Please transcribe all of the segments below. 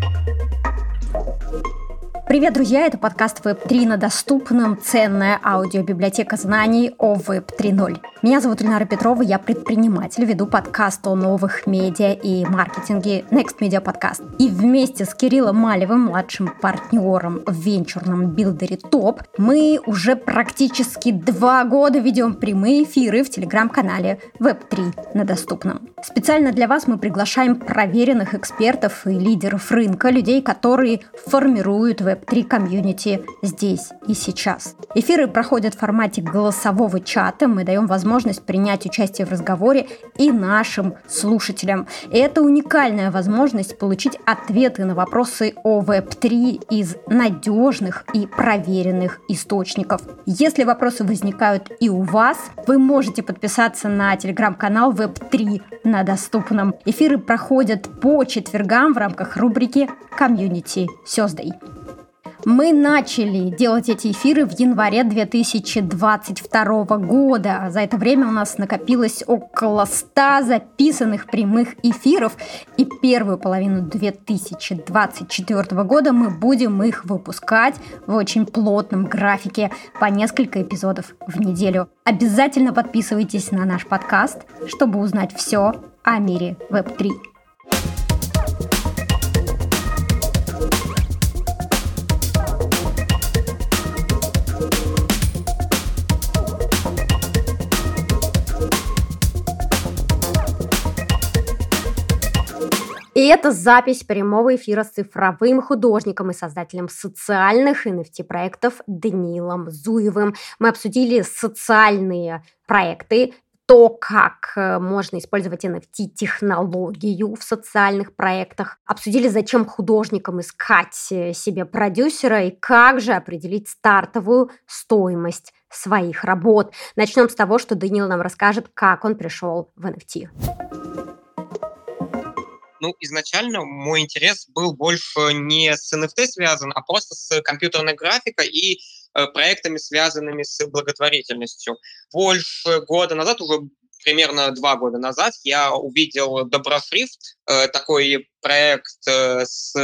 Thank you. Привет, друзья! Это подкаст Web3 на доступном, ценная аудиобиблиотека знаний о Web 3.0. Меня зовут Ильнара Петрова, я предприниматель, веду подкаст о новых медиа и маркетинге Next Media Podcast. И вместе с Кириллом Малевым, младшим партнером в венчурном билдере ТОП, мы уже практически два года ведем прямые эфиры в телеграм-канале Web3 на доступном. Специально для вас мы приглашаем проверенных экспертов и лидеров рынка, людей, которые формируют веб Web3 комьюнити здесь и сейчас. Эфиры проходят в формате голосового чата. Мы даем возможность принять участие в разговоре и нашим слушателям. И это уникальная возможность получить ответы на вопросы о Web3 из надежных и проверенных источников. Если вопросы возникают и у вас, вы можете подписаться на телеграм-канал Web3 на доступном. Эфиры проходят по четвергам в рамках рубрики «Комьюнити Сёздой». Мы начали делать эти эфиры в январе 2022 года. За это время у нас накопилось около 100 записанных прямых эфиров. И первую половину 2024 года мы будем их выпускать в очень плотном графике по несколько эпизодов в неделю. Обязательно подписывайтесь на наш подкаст, чтобы узнать все о мире Web3. И это запись прямого эфира с цифровым художником и создателем социальных NFT-проектов Даниилом Зуевым. Мы обсудили социальные проекты, то, как э, можно использовать NFT-технологию в социальных проектах. Обсудили, зачем художникам искать э, себе продюсера и как же определить стартовую стоимость своих работ. Начнем с того, что Даниил нам расскажет, как он пришел в NFT. Ну, изначально мой интерес был больше не с NFT связан, а просто с компьютерной графикой и э, проектами, связанными с благотворительностью. Больше года назад, уже примерно два года назад, я увидел Доброфрифт, э, такой проект э, с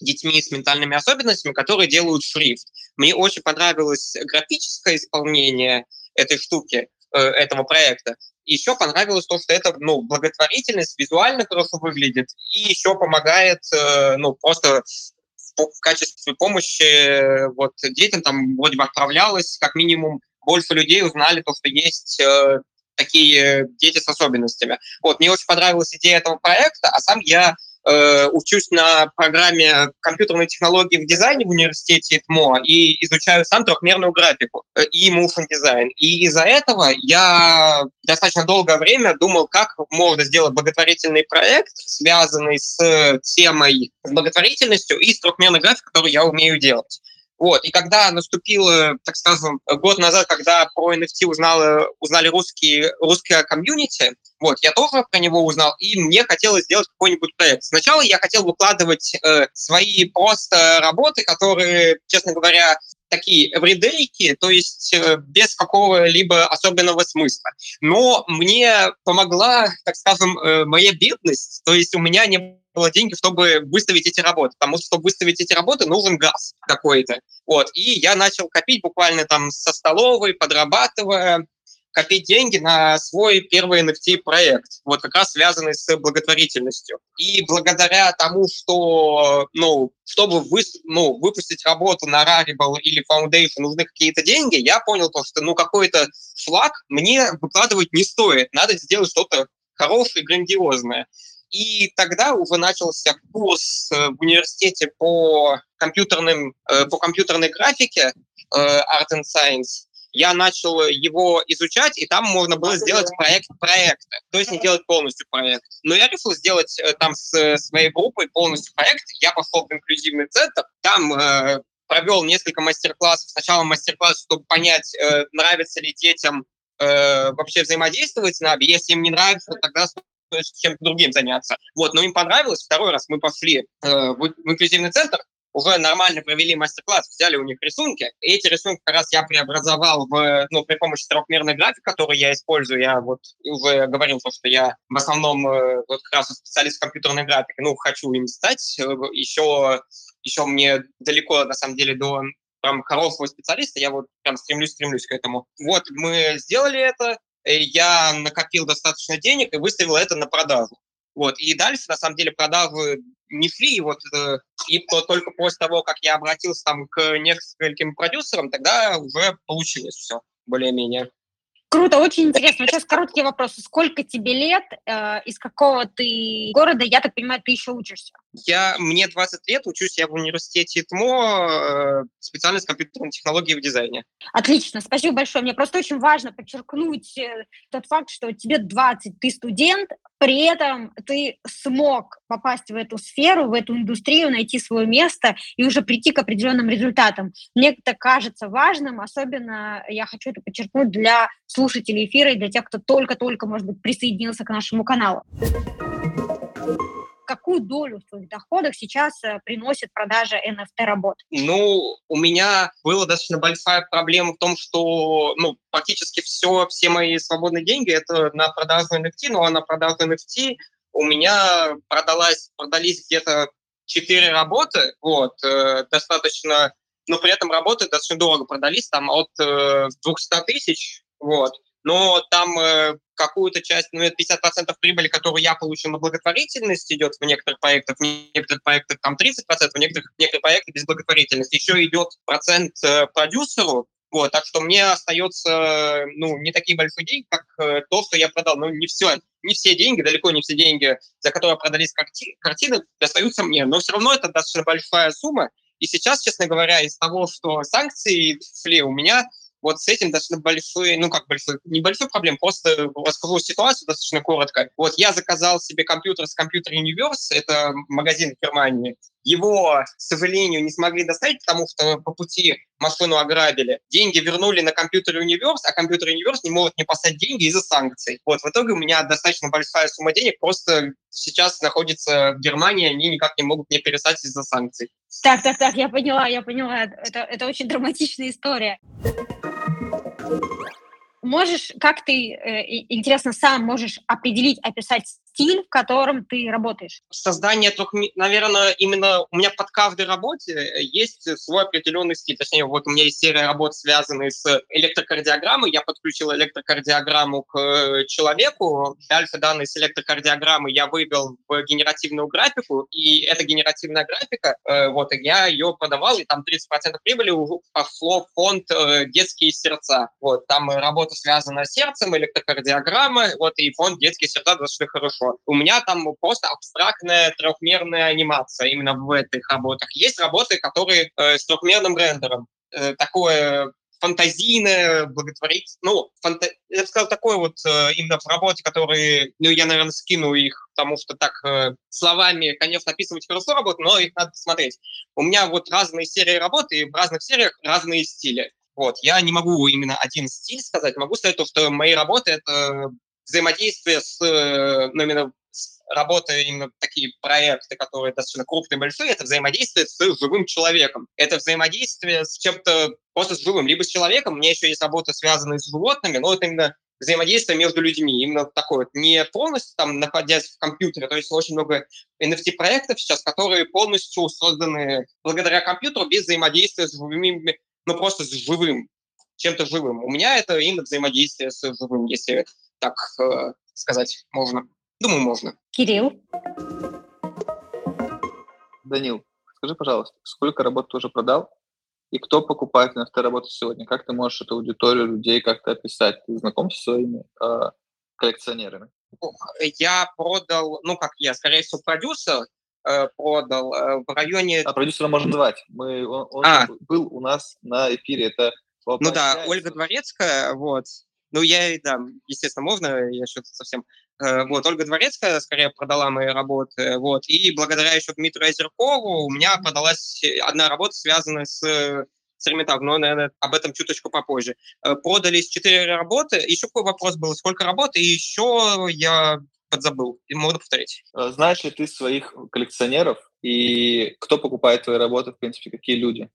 детьми с ментальными особенностями, которые делают шрифт. Мне очень понравилось графическое исполнение этой штуки, этого проекта еще понравилось то, что это ну, благотворительность, визуально хорошо выглядит, и еще помогает э, ну, просто в качестве помощи вот, детям там вроде бы отправлялось, как минимум больше людей узнали то, что есть э, такие дети с особенностями. Вот, мне очень понравилась идея этого проекта, а сам я э, учусь на программе компьютерной технологии в дизайне в университете ТМО и изучаю сам трехмерную графику э, и motion дизайн. И из-за этого я достаточно долгое время думал, как можно сделать благотворительный проект, связанный с темой с благотворительностью и с трехмерной графикой, которую я умею делать. Вот. И когда наступил, так скажем, год назад, когда про NFT узнали, узнали русские, русское комьюнити, вот, я тоже про него узнал, и мне хотелось сделать какой-нибудь проект. Сначала я хотел выкладывать э, свои просто работы, которые, честно говоря, такие everyday, то есть э, без какого-либо особенного смысла. Но мне помогла, так скажем, э, моя бедность, то есть у меня не было денег, чтобы выставить эти работы, потому что, чтобы выставить эти работы, нужен газ какой-то. Вот. И я начал копить буквально там со столовой, подрабатывая, копить деньги на свой первый NFT-проект, вот как раз связанный с благотворительностью. И благодаря тому, что, ну, чтобы вы, ну, выпустить работу на Rarible или Foundation, нужны какие-то деньги, я понял то, что, ну, какой-то флаг мне выкладывать не стоит. Надо сделать что-то хорошее, грандиозное. И тогда уже начался курс э, в университете по, компьютерным, э, по компьютерной графике э, Art and Science. Я начал его изучать, и там можно было сделать проект проекта, то есть не делать полностью проект. Но я решил сделать там с своей группой полностью проект. Я пошел в инклюзивный центр, там провел несколько мастер-классов. Сначала мастер-класс, чтобы понять, нравится ли детям вообще взаимодействовать с нами. Если им не нравится, тогда чем-то другим заняться. Вот, но им понравилось. Второй раз мы пошли э, в, в инклюзивный центр, уже нормально провели мастер-класс, взяли у них рисунки. И эти рисунки как раз я преобразовал в, ну, при помощи трехмерной графики, которую я использую. Я вот уже говорил, что я в основном э, вот как раз специалист компьютерной графики. Ну, хочу им стать. Еще, еще мне далеко, на самом деле, до прям хорошего специалиста. Я вот прям стремлюсь-стремлюсь к этому. Вот мы сделали это. Я накопил достаточно денег и выставил это на продажу. Вот. И дальше, на самом деле, продажи не шли. И вот э, и то, только после того, как я обратился там к нескольким продюсерам, тогда уже получилось все более-менее. Круто, очень интересно. Сейчас короткий вопрос. Сколько тебе лет, э, из какого ты города? Я так понимаю, ты еще учишься. Я, мне 20 лет, учусь я в университете ТМО, э, специальность компьютерной технологии в дизайне. Отлично, спасибо большое. Мне просто очень важно подчеркнуть э, тот факт, что тебе 20, ты студент, при этом ты смог попасть в эту сферу, в эту индустрию, найти свое место и уже прийти к определенным результатам. Мне это кажется важным, особенно я хочу это подчеркнуть для слушателей эфира и для тех, кто только-только, может быть, присоединился к нашему каналу какую долю в твоих доходах сейчас э, приносит продажа NFT-работ? Ну, у меня была достаточно большая проблема в том, что ну, практически все, все мои свободные деньги это на продажу NFT, а на продажу NFT у меня продалась, продались где-то четыре работы, вот, э, достаточно, но при этом работы достаточно дорого продались, там от э, 200 тысяч, вот, но там э, какую-то часть, ну, это 50% прибыли, которую я получил на благотворительность, идет в некоторых проектах, в некоторых проектах там 30%, в некоторых, некоторых проектах без благотворительности. Еще идет процент э, продюсеру, вот, так что мне остается, ну, не такие большие деньги, как э, то, что я продал. Но не все, не все деньги, далеко не все деньги, за которые продались карти- картины, достаются мне. Но все равно это достаточно большая сумма. И сейчас, честно говоря, из того, что санкции шли, у меня вот с этим достаточно большой, ну как большой, небольшой проблем, просто расскажу ситуацию достаточно коротко. Вот я заказал себе компьютер с Computer Universe, это магазин в Германии. Его, к сожалению, не смогли доставить, потому что по пути машину ограбили. Деньги вернули на Computer Universe, а Computer Universe не может не поставить деньги из-за санкций. Вот, в итоге у меня достаточно большая сумма денег просто сейчас находится в Германии, они никак не могут мне перестать из-за санкций. Так, так, так, я поняла, я поняла. Это, это очень драматичная история можешь, как ты, э, интересно, сам можешь определить, описать стиль, в котором ты работаешь? Создание трех, наверное, именно у меня под каждой работе э, есть свой определенный стиль. Точнее, вот у меня есть серия работ, связанные с электрокардиограммой. Я подключил электрокардиограмму к э, человеку. Дальше данные с электрокардиограммы я вывел в генеративную графику, и эта генеративная графика, э, вот, я ее продавал, и там 30% прибыли пошло в фонд «Детские сердца». Вот, там работа связана с сердцем, электрокардиограмма, вот, и фонд «Детские сердца» достаточно хорошо хорошо. У меня там просто абстрактная трехмерная анимация именно в этих работах. Есть работы, которые э, с трехмерным рендером. Э, такое фантазийное, благотворительное, ну, фанта... я бы сказал, такое вот э, именно в работе, которые, ну, я, наверное, скину их, потому что так э, словами, конечно, описывать хорошо работу, но их надо посмотреть. У меня вот разные серии работы, и в разных сериях разные стили. Вот, я не могу именно один стиль сказать, могу сказать то, что мои работы — это взаимодействие с, э, ну, именно с работой именно такие проекты, которые достаточно крупные, большие, это взаимодействие с живым человеком. Это взаимодействие с чем-то просто с живым, либо с человеком. У меня еще есть работа, связанная с животными, но это именно взаимодействие между людьми, именно такое, не полностью там находясь в компьютере, то есть очень много NFT-проектов сейчас, которые полностью созданы благодаря компьютеру без взаимодействия с живыми, ну просто с живым, чем-то живым. У меня это именно взаимодействие с живым, если так э, сказать можно. Думаю, можно. Кирилл? Данил, скажи, пожалуйста, сколько работ ты уже продал? И кто покупает на вторую работу сегодня? Как ты можешь эту аудиторию людей как-то описать? Ты знаком со своими э, коллекционерами? Я продал, ну как я, скорее всего, продюсер, э, продал э, в районе... А продюсера можно звать. Мы, он он а. был у нас на эфире. Это ну да, Ольга Дворецкая, вот. Ну, я, да, естественно, можно, я что-то совсем... Э, вот, Ольга Дворецкая скорее продала мои работы, вот, и благодаря еще Дмитрию Озеркову у меня продалась одна работа, связанная с с Эрмитажем, но, наверное, об этом чуточку попозже. Э, продались четыре работы. Еще какой вопрос был? Сколько работ? И еще я подзабыл. И можно повторить. Э, знаешь ли ты своих коллекционеров И кто покупает твои работы, в принципе, какие люди?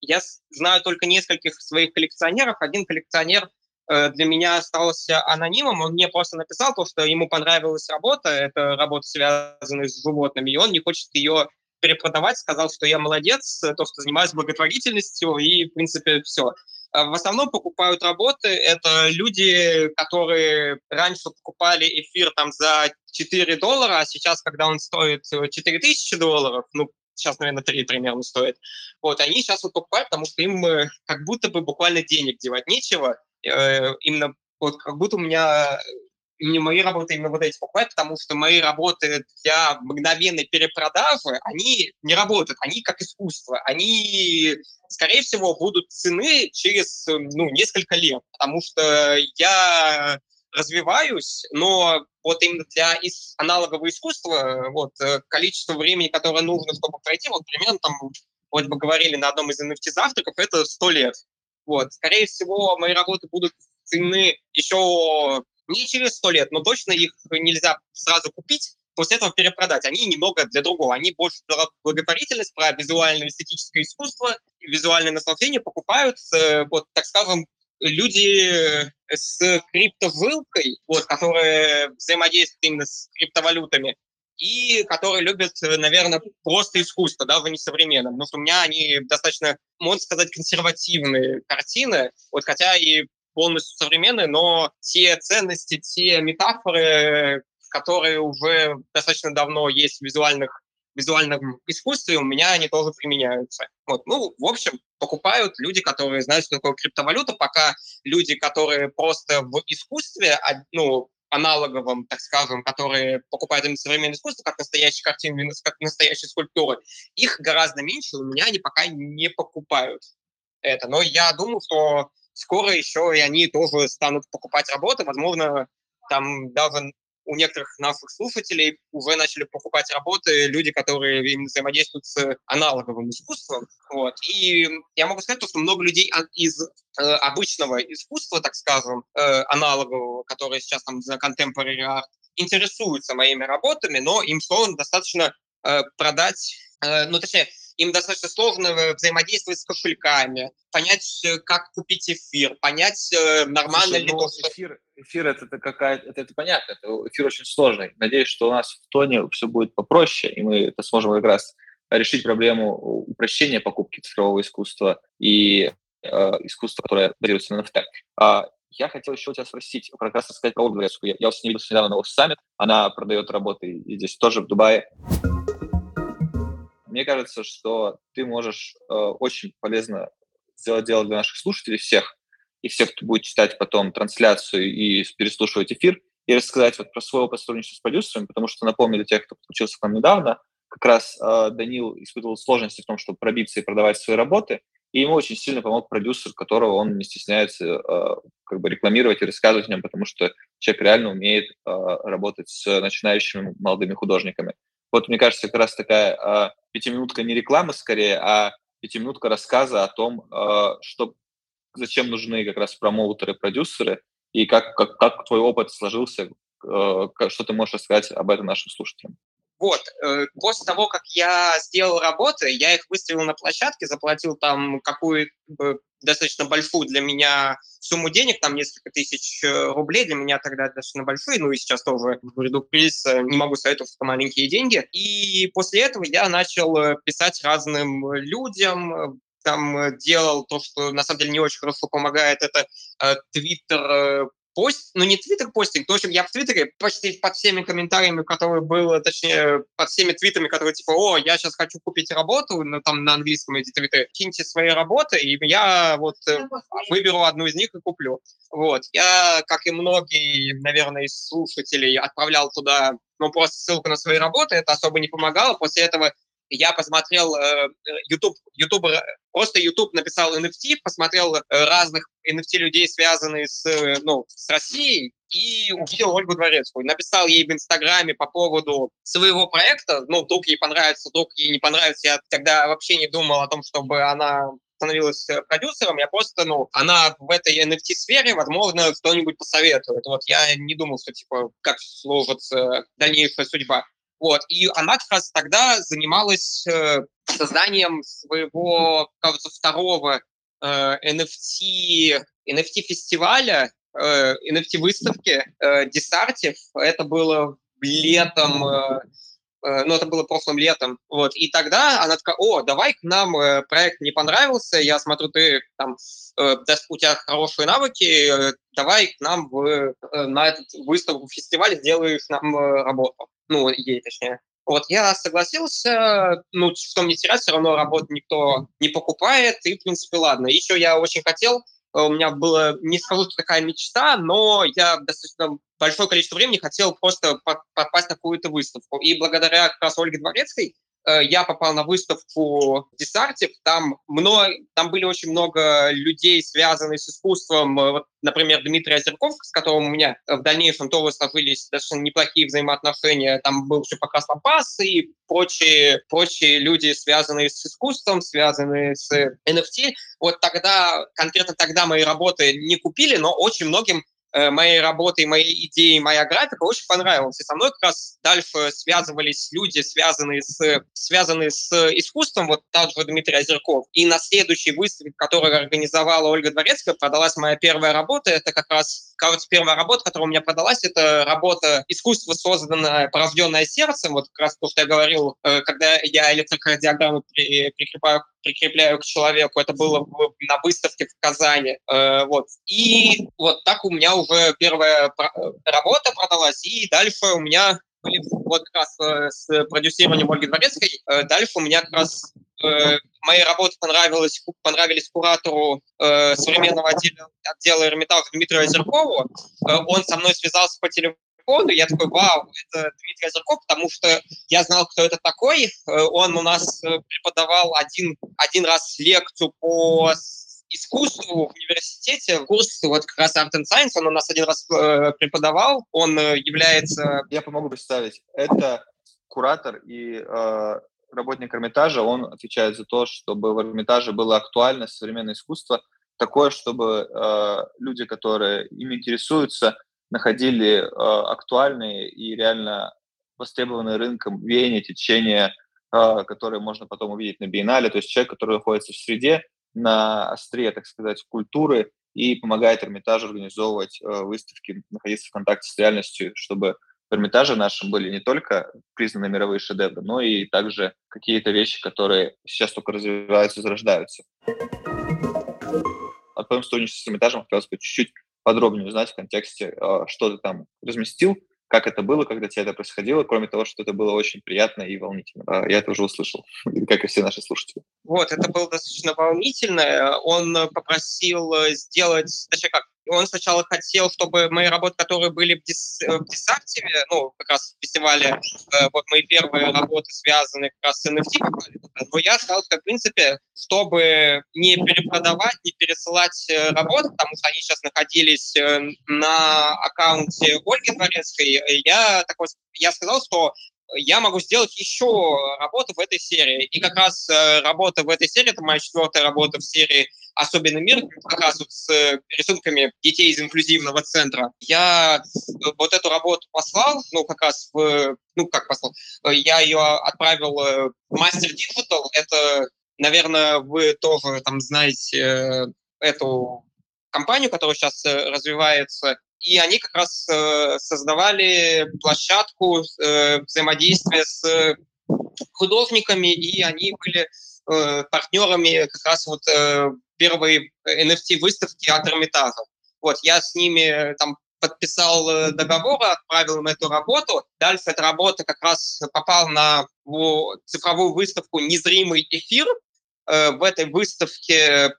Я знаю только нескольких своих коллекционеров. Один коллекционер э, для меня остался анонимом. Он мне просто написал то, что ему понравилась работа. Это работа, связанная с животными, и он не хочет ее перепродавать. Сказал, что я молодец, то, что занимаюсь благотворительностью, и, в принципе, все. А в основном покупают работы. Это люди, которые раньше покупали эфир там за 4 доллара, а сейчас, когда он стоит 4000 долларов, ну, сейчас, наверное, 3 примерно стоит. Вот, они сейчас вот покупают, потому что им э, как будто бы буквально денег девать нечего. Э, именно вот как будто у меня не мои работы именно вот эти покупают, потому что мои работы для мгновенной перепродажи, они не работают, они как искусство, они, скорее всего, будут цены через ну, несколько лет, потому что я развиваюсь, но вот именно для ис- аналогового искусства вот, э, количество времени, которое нужно, чтобы пройти, вот примерно там, вроде бы говорили на одном из NFT-завтраков, это 100 лет. Вот. Скорее всего, мои работы будут цены еще не через 100 лет, но точно их нельзя сразу купить, после этого перепродать. Они немного для другого. Они больше про благотворительность, про визуальное эстетическое искусство, визуальное наслаждение покупают, вот, так скажем, люди с криптовылкой, вот, которые взаимодействуют именно с криптовалютами, и которые любят, наверное, просто искусство, да, в несовременном. Но у меня они достаточно, можно сказать, консервативные картины, вот, хотя и полностью современные, но те ценности, те метафоры, которые уже достаточно давно есть в визуальных визуальном искусстве, у меня они тоже применяются. Вот. Ну, в общем, покупают люди, которые знают, что такое криптовалюта, пока люди, которые просто в искусстве, а, ну, аналоговом, так скажем, которые покупают именно современное искусство, как настоящие картины, как настоящие скульптуры, их гораздо меньше, у меня они пока не покупают это. Но я думаю, что скоро еще и они тоже станут покупать работы. Возможно, там даже у некоторых наших слушателей уже начали покупать работы люди, которые именно взаимодействуют с аналоговым искусством. Вот. И я могу сказать, что много людей из э, обычного искусства, так скажем, э, аналогового, которые сейчас там за contemporary art, интересуются моими работами, но им сложно достаточно э, продать, ну, точнее, им достаточно сложно взаимодействовать с кошельками, понять, э, как купить эфир, понять, э, нормально Слушай, ли ну, то, что... Эфир, эфир это, это какая это, это понятно, это эфир очень сложный. Надеюсь, что у нас в тоне все будет попроще, и мы это сможем как раз решить проблему упрощения покупки цифрового искусства и э, искусства, которое базируется на NFT. А, я хотел еще у тебя спросить, как раз сказать про Ольгу Я, я с ней виделся недавно на Summit, она продает работы здесь тоже, в Дубае. Мне кажется, что ты можешь э, очень полезно сделать дело для наших слушателей всех, и всех, кто будет читать потом трансляцию и переслушивать эфир, и рассказать вот про свой опыт сотрудничества с продюсерами, потому что, напомню, для тех, кто подключился к нам недавно, как раз э, Данил испытывал сложности в том, чтобы пробиться и продавать свои работы, и ему очень сильно помог продюсер, которого он не стесняется э, как бы рекламировать и рассказывать о нем, потому что человек реально умеет э, работать с начинающими молодыми художниками. Вот, мне кажется, как раз такая э, пятиминутка не рекламы скорее, а пятиминутка рассказа о том, э, что, зачем нужны как раз промоутеры, продюсеры, и как, как, как твой опыт сложился, э, что ты можешь рассказать об этом нашим слушателям. Вот, э, после того, как я сделал работы, я их выставил на площадке, заплатил там какую-то достаточно большую для меня сумму денег, там несколько тысяч э, рублей, для меня тогда достаточно большие, ну и сейчас тоже в ряду кризиса не могу советовать, что маленькие деньги. И после этого я начал э, писать разным людям, там делал то, что на самом деле не очень хорошо помогает, это Твиттер пост, ну не твиттер постинг, в общем, я в твиттере почти под всеми комментариями, которые было, точнее, под всеми твитами, которые типа, о, я сейчас хочу купить работу, ну там на английском эти твиты, киньте свои работы, и я вот э, выберу одну из них и куплю. Вот, я, как и многие, наверное, из слушателей, отправлял туда, ну, просто ссылку на свои работы, это особо не помогало, после этого я посмотрел э, YouTube, YouTube, просто YouTube написал NFT, посмотрел э, разных NFT людей, связанные с, э, ну, с Россией, и увидел Ольгу Дворецкую. Написал ей в Инстаграме по поводу своего проекта, ну, вдруг ей понравится, вдруг ей не понравится. Я тогда вообще не думал о том, чтобы она становилась продюсером, я просто, ну, она в этой NFT-сфере, возможно, кто-нибудь посоветует. Вот я не думал, что, типа, как сложится дальнейшая судьба. Вот. И она как раз тогда занималась э, созданием своего, кажется, второго э, NFT, NFT-фестиваля, э, NFT-выставки э, Десартив. Это было летом э, Э, ну, это было прошлым летом, вот, и тогда она такая, о, давай к нам, э, проект не понравился, я смотрю, ты там, э, у тебя хорошие навыки, давай к нам в, на этот выставку, фестиваль, сделаешь нам работу, ну, ей точнее. Вот, я согласился, ну, что мне терять, все равно работу никто не покупает, и, в принципе, ладно. Еще я очень хотел у меня было, не скажу, что такая мечта, но я достаточно большое количество времени хотел просто попасть на какую-то выставку. И благодаря как раз Ольге Дворецкой Э, я попал на выставку Десартив, там, много, там были очень много людей, связанных с искусством, э, вот, например, Дмитрий Озерков, с которым у меня в дальнейшем тоже сложились достаточно неплохие взаимоотношения, там был еще пока Лампас и прочие, прочие люди, связанные с искусством, связанные с NFT. Вот тогда, конкретно тогда мои работы не купили, но очень многим Э, моей работы, моей идеи, моя графика очень понравилась. И со мной как раз дальше связывались люди, связанные с, связанные с искусством, вот тот же Дмитрий Озерков. И на следующей выставке, которую организовала Ольга Дворецкая, продалась моя первая работа. Это как раз, кажется, первая работа, которая у меня продалась, это работа искусства, созданная, порожденная сердцем. Вот как раз то, что я говорил, э, когда я электрокардиограмму прикрепляю прикрепляю к человеку. Это было на выставке в Казани. Э, вот. И вот так у меня уже первая работа продалась, и дальше у меня были вот как раз э, с продюсированием Ольги Дворецкой. Э, дальше у меня как раз мои работы понравились, понравились куратору э, современного отдела, отдела Эрмитажа Дмитрию Озеркову. Э, он со мной связался по телефону, телефону, я такой, вау, это Дмитрий Озерков, потому что я знал, кто это такой. Э, он у нас э, преподавал один, один раз лекцию по искусству в университете, курс вот как раз Art and Science, он у нас один раз э, преподавал, он э, является... Я помогу представить. Это куратор и э, работник Эрмитажа, он отвечает за то, чтобы в Эрмитаже было актуально современное искусство, такое, чтобы э, люди, которые им интересуются, находили э, актуальные и реально востребованные рынком веяния, течения, э, которые можно потом увидеть на биеннале. То есть человек, который находится в среде, на острие, так сказать, культуры и помогает Эрмитажу организовывать э, выставки, находиться в контакте с реальностью, чтобы в Эрмитаже нашем были не только признаны мировые шедевры, но и также какие-то вещи, которые сейчас только развиваются, зарождаются. О твоем сотрудничестве с Эрмитажем хотелось бы чуть-чуть подробнее узнать в контексте, а, что ты там разместил, как это было, когда тебе это происходило, кроме того, что это было очень приятно и волнительно. А, я это уже услышал, как и все наши слушатели. Вот, это было достаточно волнительно. Он попросил сделать, точнее как, он сначала хотел, чтобы мои работы, которые были в, Дис, в Десактиве, ну, как раз в фестивале, э, вот мои первые работы связаны как раз с NFT но я сказал, что, в принципе, чтобы не перепродавать, не пересылать э, работы, потому что они сейчас находились э, на аккаунте Ольги Дворецкой, я, такой, я сказал, что я могу сделать еще работу в этой серии. И как раз э, работа в этой серии, это моя четвертая работа в серии «Особенный мир», как раз вот с рисунками детей из инклюзивного центра. Я вот эту работу послал, ну, как раз в... Ну, как послал? Я ее отправил в Master Digital. Это, наверное, вы тоже там знаете э, эту компанию, которая сейчас э, развивается и они как раз э, создавали площадку э, взаимодействия с художниками, и они были э, партнерами как раз вот э, первой NFT-выставки от Эрмитажа. Вот, я с ними там подписал э, договор, отправил им эту работу. Дальше эта работа как раз попала на цифровую выставку «Незримый эфир». Э, в этой выставке э,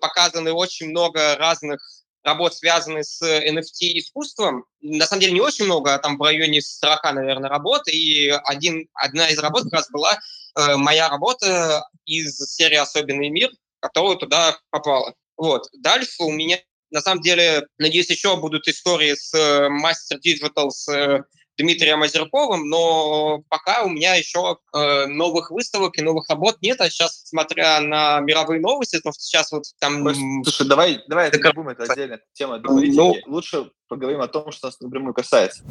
показаны очень много разных работ, связанных с NFT-искусством. На самом деле не очень много, а там в районе 40, наверное, работ. И один, одна из работ как раз была э, моя работа из серии «Особенный мир», которая туда попала. Вот. Дальше у меня, на самом деле, надеюсь, еще будут истории с э, Master Digital, с э, Дмитрием Озерковым, но пока у меня еще э, новых выставок и новых работ нет, а сейчас, смотря на мировые новости, то сейчас вот там... Слушай, давай, давай это не будем, это отдельная тема для политики. Ну, Лучше поговорим о том, что нас напрямую касается.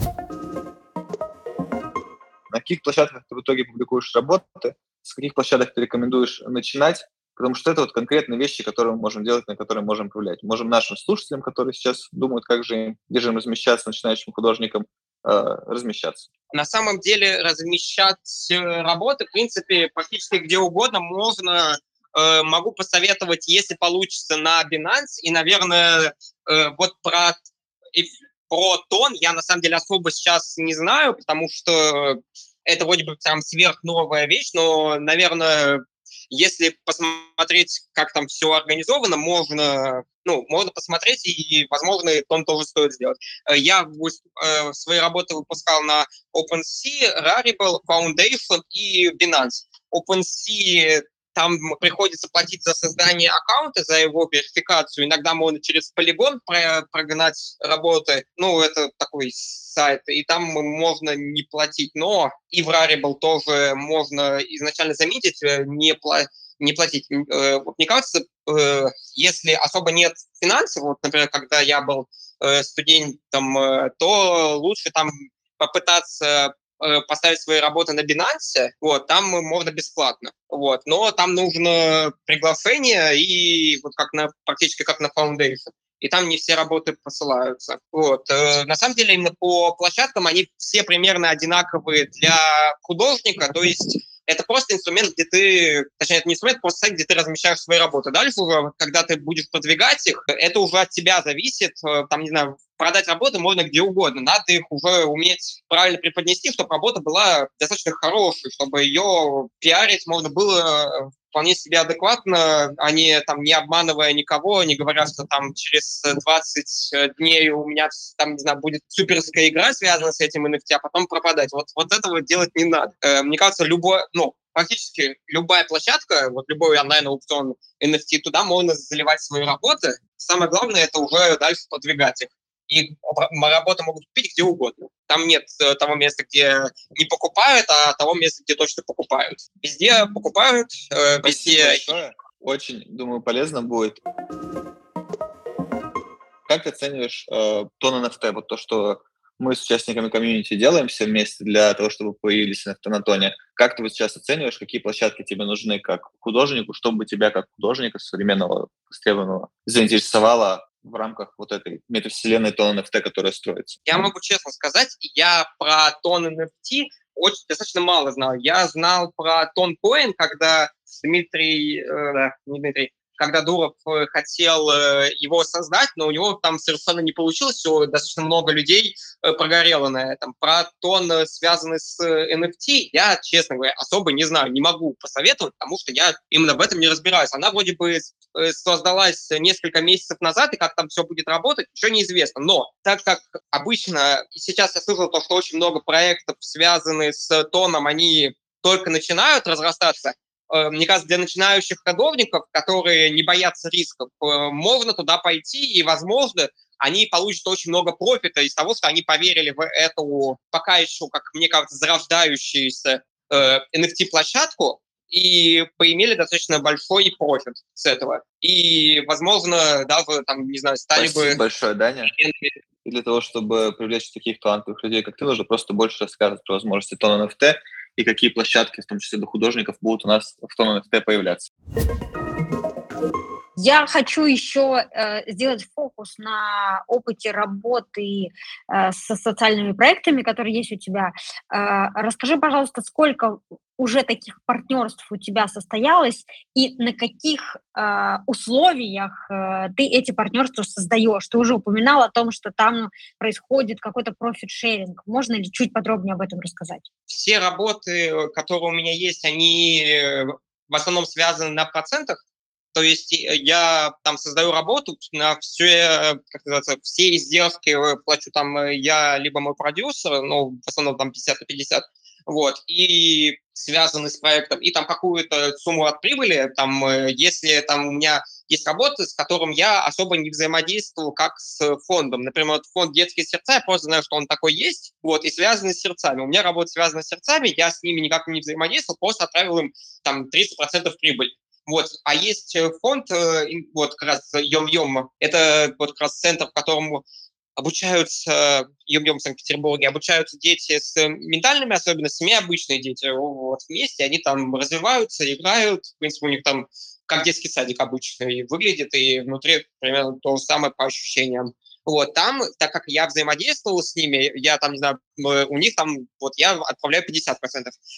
на каких площадках ты в итоге публикуешь работы, с каких площадок ты рекомендуешь начинать, потому что это вот конкретные вещи, которые мы можем делать, на которые можем повлиять. Можем нашим слушателям, которые сейчас думают, как же им, где же им размещаться, начинающим художникам, размещаться. На самом деле размещать э, работы, в принципе, практически где угодно можно э, могу посоветовать, если получится, на Binance. И, наверное, э, вот про, про тон я на самом деле особо сейчас не знаю, потому что это вроде бы прям сверхновая вещь, но, наверное, если посмотреть, как там все организовано, можно, ну, можно посмотреть, и, возможно, тон тоже стоит сделать. Э, я э, свои работы выпускал на OpenSea, Rarible, Foundation и Binance. OpenSea там приходится платить за создание аккаунта, за его верификацию. Иногда можно через полигон прогнать работы. Ну, это такой сайт, и там можно не платить. Но и в Rarible тоже можно изначально заметить, э, не, пла не платить. Э, вот мне кажется, э, если особо нет финансов, вот, например, когда я был студентом, то лучше там попытаться Э, поставить свои работы на Binance, вот, там можно бесплатно, вот, но там нужно приглашение и вот как на, практически как на Foundation и там не все работы посылаются. Вот. Э, на самом деле именно по площадкам они все примерно одинаковые для художника, то есть это просто инструмент, где ты, точнее, это не инструмент, просто сайт, где ты размещаешь свои работы. Дальше уже, когда ты будешь продвигать их, это уже от тебя зависит. Э, там, не знаю, продать работы можно где угодно. Надо их уже уметь правильно преподнести, чтобы работа была достаточно хорошей, чтобы ее пиарить можно было вполне себе адекватно, не, там, не обманывая никого, не говоря, что там через 20 дней у меня там, не знаю, будет суперская игра, связанная с этим NFT, а потом пропадать. Вот, вот этого делать не надо. Э, мне кажется, любой, ну, практически любая площадка, вот любой онлайн-аукцион NFT, туда можно заливать свои работы. Самое главное, это уже дальше продвигать их и работы могут купить где угодно. Там нет э, того места, где не покупают, а того места, где точно покупают. Везде покупают, э, везде... Большое. Очень, думаю, полезно будет. Как ты оцениваешь э, тон NFT, вот то, что мы с участниками комьюнити делаем все вместе для того, чтобы появились на тоне? Как ты вот сейчас оцениваешь, какие площадки тебе нужны как художнику, чтобы тебя как художника современного, востребованного заинтересовало в рамках вот этой метавселенной тон NFT, которая строится? Я могу честно сказать, я про тон NFT очень достаточно мало знал. Я знал про тон коин, когда Дмитрий, э, да, не Дмитрий, когда Дуров э, хотел э, его создать, но у него там совершенно не получилось, все, достаточно много людей э, прогорело на этом. Про тон, связанный с NFT, я, честно говоря, особо не знаю, не могу посоветовать, потому что я именно в этом не разбираюсь. Она вроде бы создалась несколько месяцев назад, и как там все будет работать, еще неизвестно. Но так как обычно, сейчас я слышал то, что очень много проектов, связанных с тоном, они только начинают разрастаться, мне кажется, для начинающих садовников, которые не боятся рисков, э, можно туда пойти, и, возможно, они получат очень много профита из того, что они поверили в эту пока еще, как мне кажется, зарождающуюся э, NFT-площадку и поимели достаточно большой профит с этого. И, возможно, даже, там, не знаю, стали Спасибо бы... большое, Даня. И для того, чтобы привлечь таких талантливых людей, как ты, нужно просто больше рассказывать про возможности тона NFT, и какие площадки, в том числе для художников, будут у нас в том NFT появляться. Я хочу еще э, сделать фокус на опыте работы э, со социальными проектами, которые есть у тебя. Э, расскажи, пожалуйста, сколько уже таких партнерств у тебя состоялось и на каких э, условиях э, ты эти партнерства создаешь? Ты уже упоминал о том, что там происходит какой-то профит-шеринг. Можно ли чуть подробнее об этом рассказать? Все работы, которые у меня есть, они э, в основном связаны на процентах то есть э, я там создаю работу, на все, как называется, все издержки плачу там э, я, либо мой продюсер, ну, в основном там 50 на 50, вот, и связаны с проектом, и там какую-то сумму от прибыли, там, э, если там у меня есть работы, с которым я особо не взаимодействовал, как с фондом. Например, вот фонд «Детские сердца», я просто знаю, что он такой есть, вот, и связанный с сердцами. У меня работа связана с сердцами, я с ними никак не взаимодействовал, просто отправил им там 30% прибыль. Вот. А есть э, фонд, э, вот как раз Йом-Йом, это вот как раз центр, в котором обучаются, Юм-Юм в Санкт-Петербурге, обучаются дети с ментальными особенностями, обычные дети вот, вместе, они там развиваются, играют, в принципе, у них там как детский садик обычный выглядит, и внутри примерно то же самое по ощущениям. Вот, там, так как я взаимодействовал с ними, я там, не знаю, у них там, вот я отправляю 50%.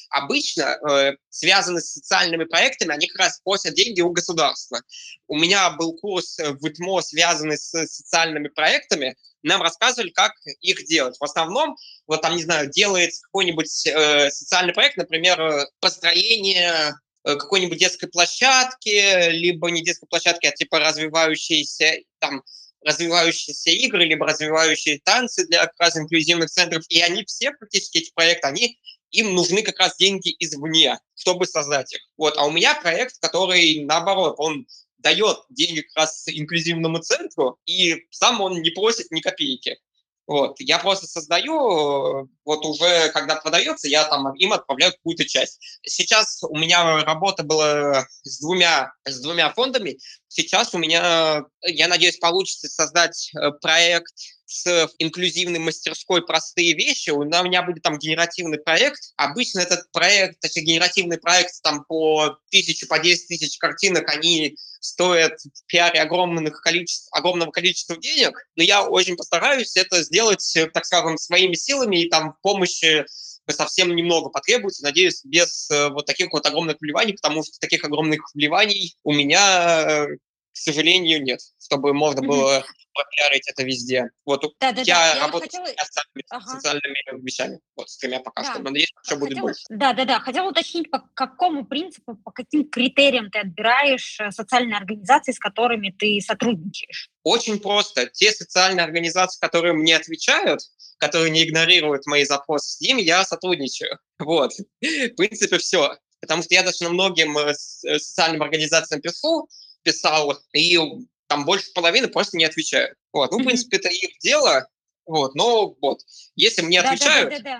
Обычно э, связаны с социальными проектами, они как раз просят деньги у государства. У меня был курс в ИТМО, связанный с социальными проектами, нам рассказывали, как их делать. В основном, вот там, не знаю, делается какой-нибудь э, социальный проект, например, э, построение э, какой-нибудь детской площадки, либо не детской площадки, а типа развивающейся там развивающиеся игры, либо развивающие танцы для как раз инклюзивных центров. И они все, практически эти проекты, они им нужны как раз деньги извне, чтобы создать их. Вот. А у меня проект, который, наоборот, он дает деньги как раз инклюзивному центру, и сам он не просит ни копейки. Вот. Я просто создаю, вот уже когда продается, я там им отправляю какую-то часть. Сейчас у меня работа была с двумя, с двумя фондами. Сейчас у меня, я надеюсь, получится создать э, проект с инклюзивной мастерской «Простые вещи». У меня будет там генеративный проект. Обычно этот проект, точнее, генеративный проект там по тысячу, по 10 тысяч картинок, они стоят в пиаре огромных количеств, огромного количества денег, но я очень постараюсь это сделать, так скажем, своими силами и там помощи совсем немного потребуется. Надеюсь, без э, вот таких вот огромных вливаний, потому что таких огромных вливаний у меня, э, к сожалению, нет, чтобы можно было пропиарить это везде. Вот да, да, я да. работаю я хотела... с ага. социальными вещами, вот с тремя пока да. что, но надеюсь, что будет больше. Да, да, да. Хотела уточнить, по какому принципу, по каким критериям ты отбираешь э, социальные организации, с которыми ты сотрудничаешь? Очень просто. Те социальные организации, которые мне отвечают, которые не игнорируют мои запросы с ними, я сотрудничаю. Вот. В принципе, все. Потому что я достаточно многим э, э, социальным организациям пишу, писал, и там больше половины просто не отвечают. Вот. Ну, в принципе, это их дело, вот, но вот, если мне да, отвечают, да, да, да,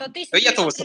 да. то, то я тоже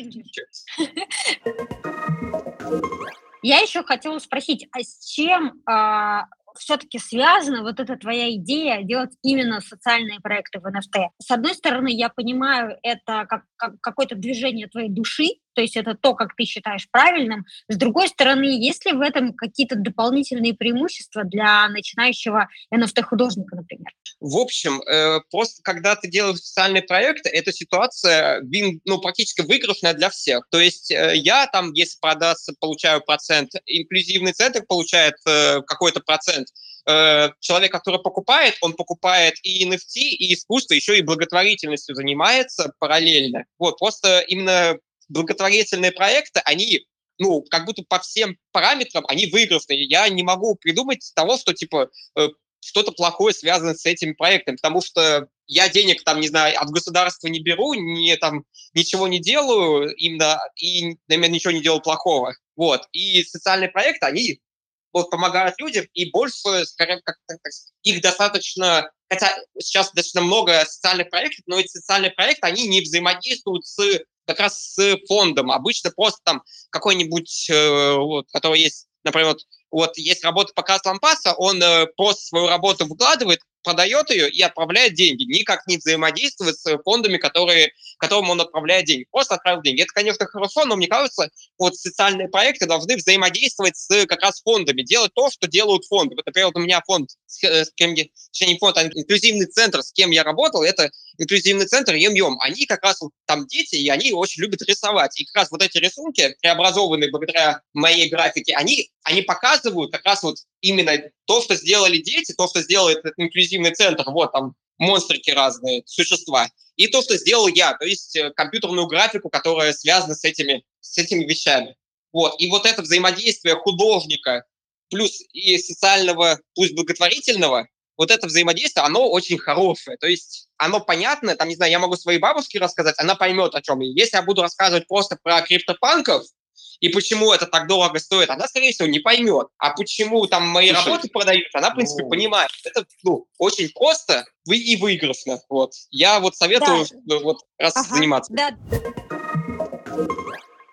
Я еще хотела спросить, а с чем а, все-таки связана вот эта твоя идея делать именно социальные проекты в NFT? С одной стороны, я понимаю, это как, как какое-то движение твоей души, то есть это то, как ты считаешь правильным. С другой стороны, есть ли в этом какие-то дополнительные преимущества для начинающего NFT-художника, например? В общем, э, просто когда ты делаешь социальные проекты, эта ситуация ну, практически выигрышная для всех. То есть э, я там, если продастся, получаю процент, инклюзивный центр получает э, какой-то процент, э, человек, который покупает, он покупает и NFT, и искусство, еще и благотворительностью занимается параллельно. Вот, просто именно благотворительные проекты, они ну, как будто по всем параметрам они выигрышные. Я не могу придумать того, что, типа, э, что-то плохое связано с этим проектом, потому что я денег там, не знаю, от государства не беру, не, там, ничего не делаю именно, и, наверное, ничего не делаю плохого. Вот. И социальные проекты, они вот, помогают людям, и больше, скорее, как, их достаточно, хотя сейчас достаточно много социальных проектов, но эти социальные проекты, они не взаимодействуют с как раз с фондом. Обычно просто там какой-нибудь, э, вот, который есть, например, вот, вот есть работа по лампаса, он э, просто свою работу выкладывает, продает ее и отправляет деньги. Никак не взаимодействует с фондами, которые, которым он отправляет деньги. Просто отправил деньги. Это, конечно, хорошо, но мне кажется, вот социальные проекты должны взаимодействовать с как раз фондами, делать то, что делают фонды. Вот, например, вот у меня фонд, с, э, кем я, не фонд, а инклюзивный центр, с кем я работал, это инклюзивный центр Йом-Йом. Они как раз там дети, и они очень любят рисовать. И как раз вот эти рисунки, преобразованные благодаря моей графике, они, они показывают как раз вот именно то, что сделали дети, то, что сделал этот инклюзивный центр, вот там монстрики разные, существа, и то, что сделал я, то есть э, компьютерную графику, которая связана с этими, с этими вещами. Вот. И вот это взаимодействие художника плюс и социального, пусть благотворительного, вот это взаимодействие, оно очень хорошее. То есть оно понятное, там, не знаю, я могу своей бабушке рассказать, она поймет, о чем. И если я буду рассказывать просто про криптопанков, и почему это так дорого стоит, она, скорее всего, не поймет. А почему там мои Слушай, работы продают, она, в принципе, ну... понимает. Это ну, очень просто и выигрышно. Вот. Я вот советую да. вот раз ага, заниматься. Да.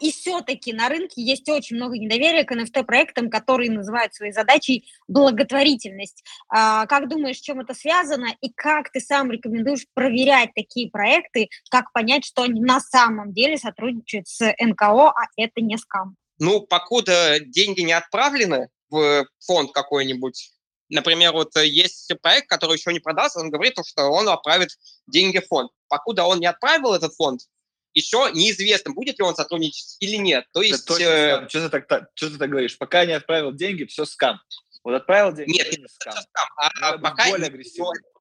И все-таки на рынке есть очень много недоверия к NFT-проектам, которые называют своей задачей благотворительность. А, как думаешь, чем это связано? И как ты сам рекомендуешь проверять такие проекты? Как понять, что они на самом деле сотрудничают с НКО, а это не скам? Ну, покуда деньги не отправлены в фонд какой-нибудь, Например, вот есть проект, который еще не продался, он говорит, что он отправит деньги в фонд. Покуда он не отправил этот фонд, еще неизвестно, будет ли он сотрудничать или нет. То есть... точно, э... что, ты так, что ты так говоришь? Пока не отправил деньги, все скам. Вот отправил деньги, нет, это не скам. скам. А, пока более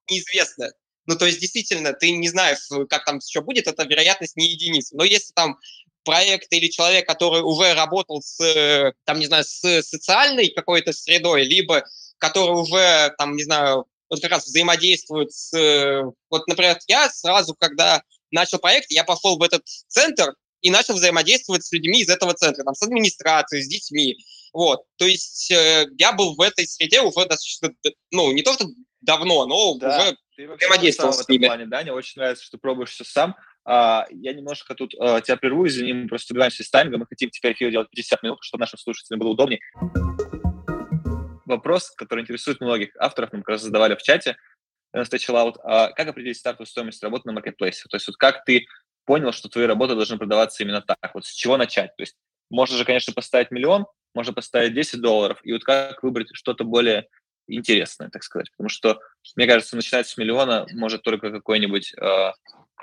неизвестно. Ну, то есть, действительно, ты не знаешь, как там еще будет, это вероятность не единица. Но если там проект или человек, который уже работал с, там, не знаю, с социальной какой-то средой, либо который уже, там, не знаю, вот как раз взаимодействует с... Вот, например, я сразу, когда начал проект, я пошел в этот центр и начал взаимодействовать с людьми из этого центра, там, с администрацией, с детьми. Вот. То есть э, я был в этой среде уже достаточно, ну, не то что давно, но да, уже взаимодействовал с ними. Плане, да, мне очень нравится, что пробуешь все сам. А, я немножко тут а, тебя прерву, извини, мы просто добиваемся с таймингом, мы хотим теперь эфир делать 50 минут, чтобы нашим слушателям было удобнее. Вопрос, который интересует многих авторов, мы как раз задавали в чате, Stay Chill а как определить стартовую стоимость работы на маркетплейсе? То есть вот как ты понял, что твои работы должны продаваться именно так? Вот с чего начать? То есть можно же, конечно, поставить миллион, можно поставить 10 долларов, и вот как выбрать что-то более интересное, так сказать? Потому что, мне кажется, начинать с миллиона может только какой-нибудь э,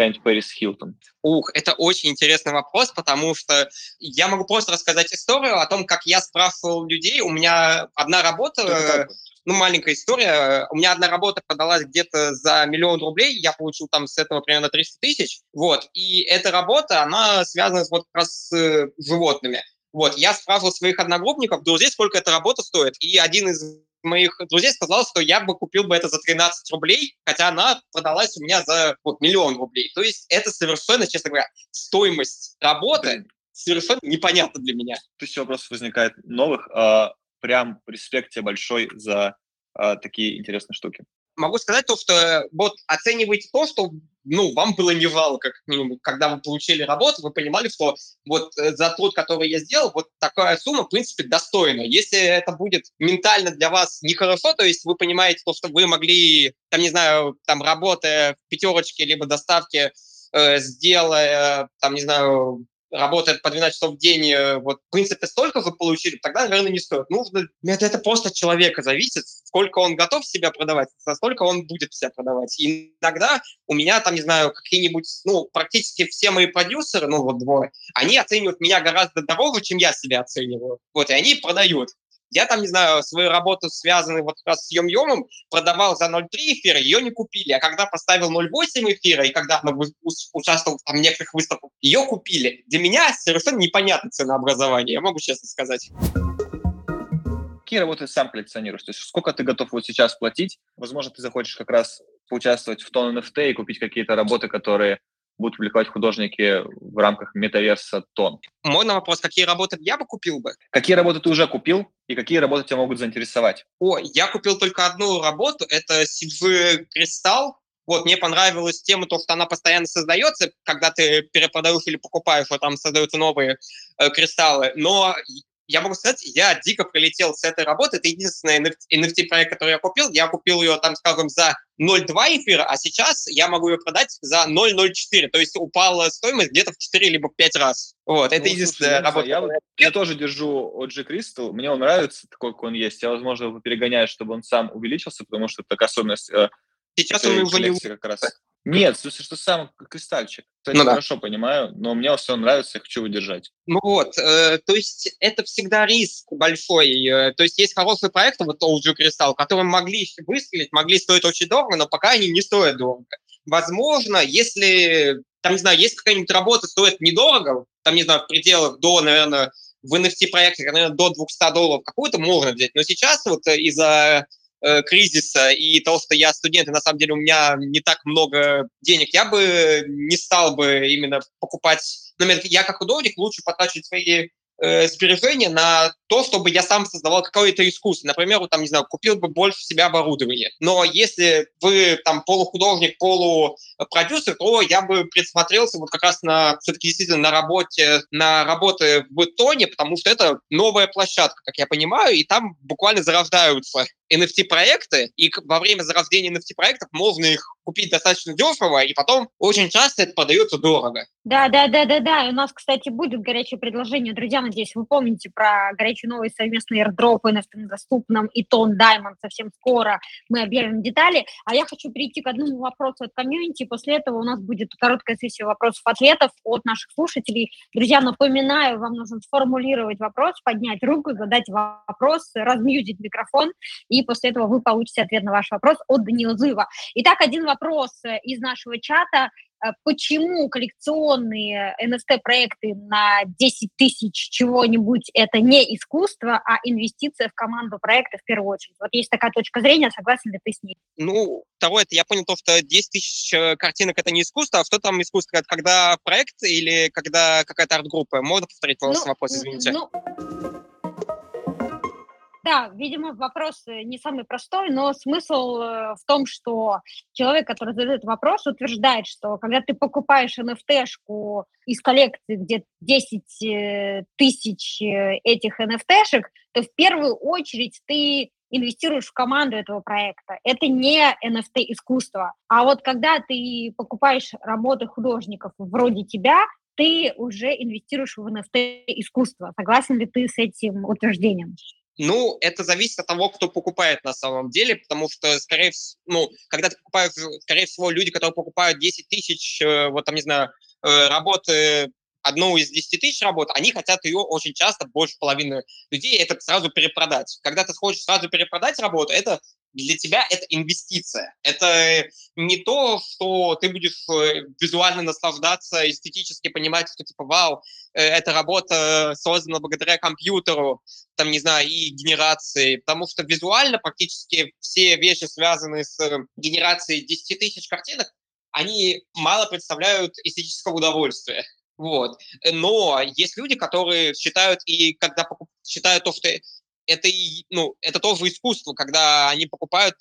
какая-нибудь Пэрис Хилтон? Ух, это очень интересный вопрос, потому что я могу просто рассказать историю о том, как я спрашивал людей. У меня одна работа ну, маленькая история. У меня одна работа продалась где-то за миллион рублей, я получил там с этого примерно 300 тысяч, вот, и эта работа, она связана вот как раз с э, животными. Вот, я спрашивал своих одногруппников, друзей, сколько эта работа стоит, и один из моих друзей сказал, что я бы купил бы это за 13 рублей, хотя она продалась у меня за вот, миллион рублей. То есть это совершенно, честно говоря, стоимость работы совершенно непонятна для меня. Тысяча вопросов возникает новых. А, прям респект тебе большой за а, такие интересные штуки. Могу сказать то, что вот оценивайте то, что ну, вам было не жалко, как минимум, когда вы получили работу, вы понимали, что вот э, за труд, который я сделал, вот такая сумма, в принципе, достойна. Если это будет ментально для вас нехорошо, то есть вы понимаете то, что вы могли, там, не знаю, там, работая в пятерочке, либо доставке, э, сделая, там, не знаю, работает по 12 часов в день, э, вот, в принципе, столько же получили, тогда, наверное, не стоит. Нужно, это, это просто от человека зависит, сколько он готов себя продавать, столько он будет себя продавать. И иногда у меня там, не знаю, какие-нибудь, ну, практически все мои продюсеры, ну, вот двое, они оценивают меня гораздо дороже, чем я себя оцениваю. Вот, и они продают. Я там, не знаю, свою работу, связанную вот как раз с Йом-Йомом, продавал за 0,3 эфира, ее не купили. А когда поставил 0,8 эфира, и когда она участвовал там, в некоторых выставках, ее купили. Для меня совершенно непонятное ценообразование, я могу честно сказать. Какие работы сам коллекционируешь? То есть сколько ты готов вот сейчас платить? Возможно, ты захочешь как раз поучаствовать в тон NFT и купить какие-то работы, которые будут публиковать художники в рамках метаверса Тон. Мой на вопрос, какие работы я бы купил бы? Какие работы ты уже купил и какие работы тебя могут заинтересовать? О, я купил только одну работу, это CG Кристалл. Вот, мне понравилась тема, то, что она постоянно создается, когда ты перепродаешь или покупаешь, вот там создаются новые э, кристаллы. Но я могу сказать, я дико прилетел с этой работы. Это единственный NFT-проект, который я купил. Я купил ее, там, скажем, за 0,2 эфира, а сейчас я могу ее продать за 0,04. То есть упала стоимость где-то в 4 либо 5 раз. Вот, это ну, единственная слушай, работа. Я, я тоже держу OG Crystal. Мне он нравится, такой, как он есть. Я, возможно, его перегоняю, чтобы он сам увеличился, потому что это такая особенность э, Сейчас он уже не... как раз. Нет, смысле, что сам кристальчик. Кстати, ну, да. хорошо понимаю, но мне все нравится, я хочу удержать. Ну вот, э, то есть это всегда риск большой. Э, то есть есть хорошие проекты, вот OG Crystal, которые могли выстрелить, могли стоить очень дорого, но пока они не стоят дорого. Возможно, если, там, не знаю, есть какая-нибудь работа стоит недорого, там, не знаю, в пределах до, наверное, в NFT-проекте, наверное, до 200 долларов какую-то можно взять. Но сейчас вот из-за э, кризиса и того, что я студент, и на самом деле у меня не так много денег, я бы не стал бы именно покупать... Ну, я как художник лучше потрачу свои э, сбережения на то, чтобы я сам создавал какое-то искусство. Например, вот, там, не знаю, купил бы больше себе оборудование. Но если вы там полухудожник, полупродюсер, то я бы присмотрелся вот как раз на все-таки действительно на работе, на работы в Тоне, потому что это новая площадка, как я понимаю, и там буквально зарождаются NFT-проекты, и во время зарождения NFT-проектов можно их купить достаточно дешево, и потом очень часто это продается дорого. Да, да, да, да, да. У нас, кстати, будет горячее предложение. Друзья, надеюсь, вы помните про горячий новый совместный airdrop NFT доступном и Тон Diamond совсем скоро. Мы объявим детали. А я хочу перейти к одному вопросу от комьюнити. После этого у нас будет короткая сессия вопросов-ответов от наших слушателей. Друзья, напоминаю, вам нужно сформулировать вопрос, поднять руку, задать вопрос, размьюзить микрофон, и после этого вы получите ответ на ваш вопрос от Данила Зыва. Итак, один вопрос э, из нашего чата. Э, почему коллекционные NFT-проекты на 10 тысяч чего-нибудь это не искусство, а инвестиция в команду проекта в первую очередь? Вот есть такая точка зрения, согласен ли ты с ней? Ну, второе, это я понял то, что 10 тысяч э, картинок это не искусство, а что там искусство? Это когда проект или когда какая-то арт-группа? Можно повторить ну, вопрос, извините? Ну, да, видимо, вопрос э, не самый простой, но смысл э, в том, что человек, который задает вопрос, утверждает, что когда ты покупаешь NFT-шку из коллекции, где 10 э, тысяч этих NFT-шек, то в первую очередь ты инвестируешь в команду этого проекта. Это не NFT-искусство. А вот когда ты покупаешь работы художников вроде тебя, ты уже инвестируешь в NFT-искусство. Согласен ли ты с этим утверждением? Ну, это зависит от того, кто покупает на самом деле, потому что, скорее всего, ну, когда ты покупаешь, скорее всего, люди, которые покупают 10 тысяч, э, вот там, не знаю, э, работы, одну из 10 тысяч работ, они хотят ее очень часто, больше половины людей, это сразу перепродать. Когда ты хочешь сразу перепродать работу, это для тебя это инвестиция. Это не то, что ты будешь э, визуально наслаждаться, эстетически понимать, что типа, вау, э, эта работа создана благодаря компьютеру, там, не знаю, и генерации, потому что визуально практически все вещи, связанные с генерацией 10 тысяч картинок, они мало представляют эстетического удовольствия. Вот. Но есть люди, которые считают, и когда считают то, что это, и, ну, это тоже искусство, когда они покупают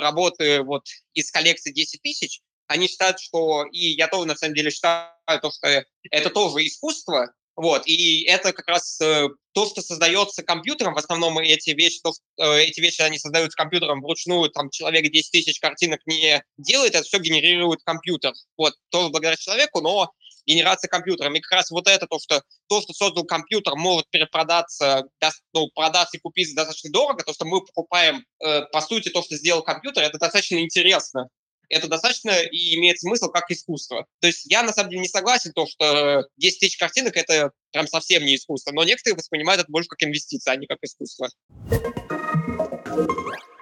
работы вот из коллекции 10 тысяч, они считают, что, и я тоже на самом деле считаю, то, что это тоже искусство, вот, и это как раз э, то, что создается компьютером, в основном эти вещи, то, э, эти вещи, они создаются компьютером вручную, там человек 10 тысяч картинок не делает, это все генерирует компьютер. Вот, тоже благодаря человеку, но генерация компьютером. И как раз вот это то, что то, что создал компьютер, может перепродаться, ну, продаться и купить достаточно дорого, то, что мы покупаем, э, по сути, то, что сделал компьютер, это достаточно интересно. Это достаточно и имеет смысл как искусство. То есть я, на самом деле, не согласен, то, что 10 тысяч картинок – это прям совсем не искусство, но некоторые воспринимают это больше как инвестиция, а не как искусство.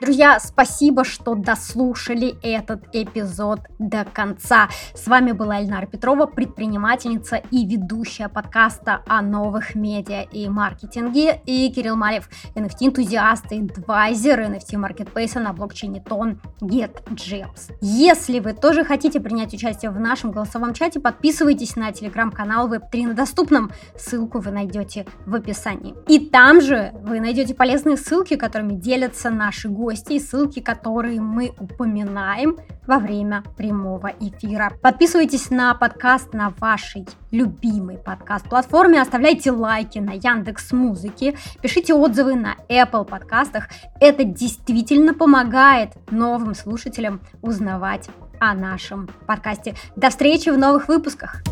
Друзья, спасибо, что дослушали этот эпизод до конца. С вами была Эльнара Петрова, предпринимательница и ведущая подкаста о новых медиа и маркетинге, и Кирилл Малев, NFT-энтузиаст и адвайзер NFT-маркетплейса на блокчейне Тон GetJams. Если вы тоже хотите принять участие в нашем голосовом чате, подписывайтесь на телеграм-канал Web3 на доступном. Ссылку вы найдете в описании. И там же вы найдете полезные ссылки, которыми делятся наши гости гости и ссылки, которые мы упоминаем во время прямого эфира. Подписывайтесь на подкаст на вашей любимой подкаст-платформе, оставляйте лайки на Яндекс Музыке, пишите отзывы на Apple подкастах. Это действительно помогает новым слушателям узнавать о нашем подкасте. До встречи в новых выпусках!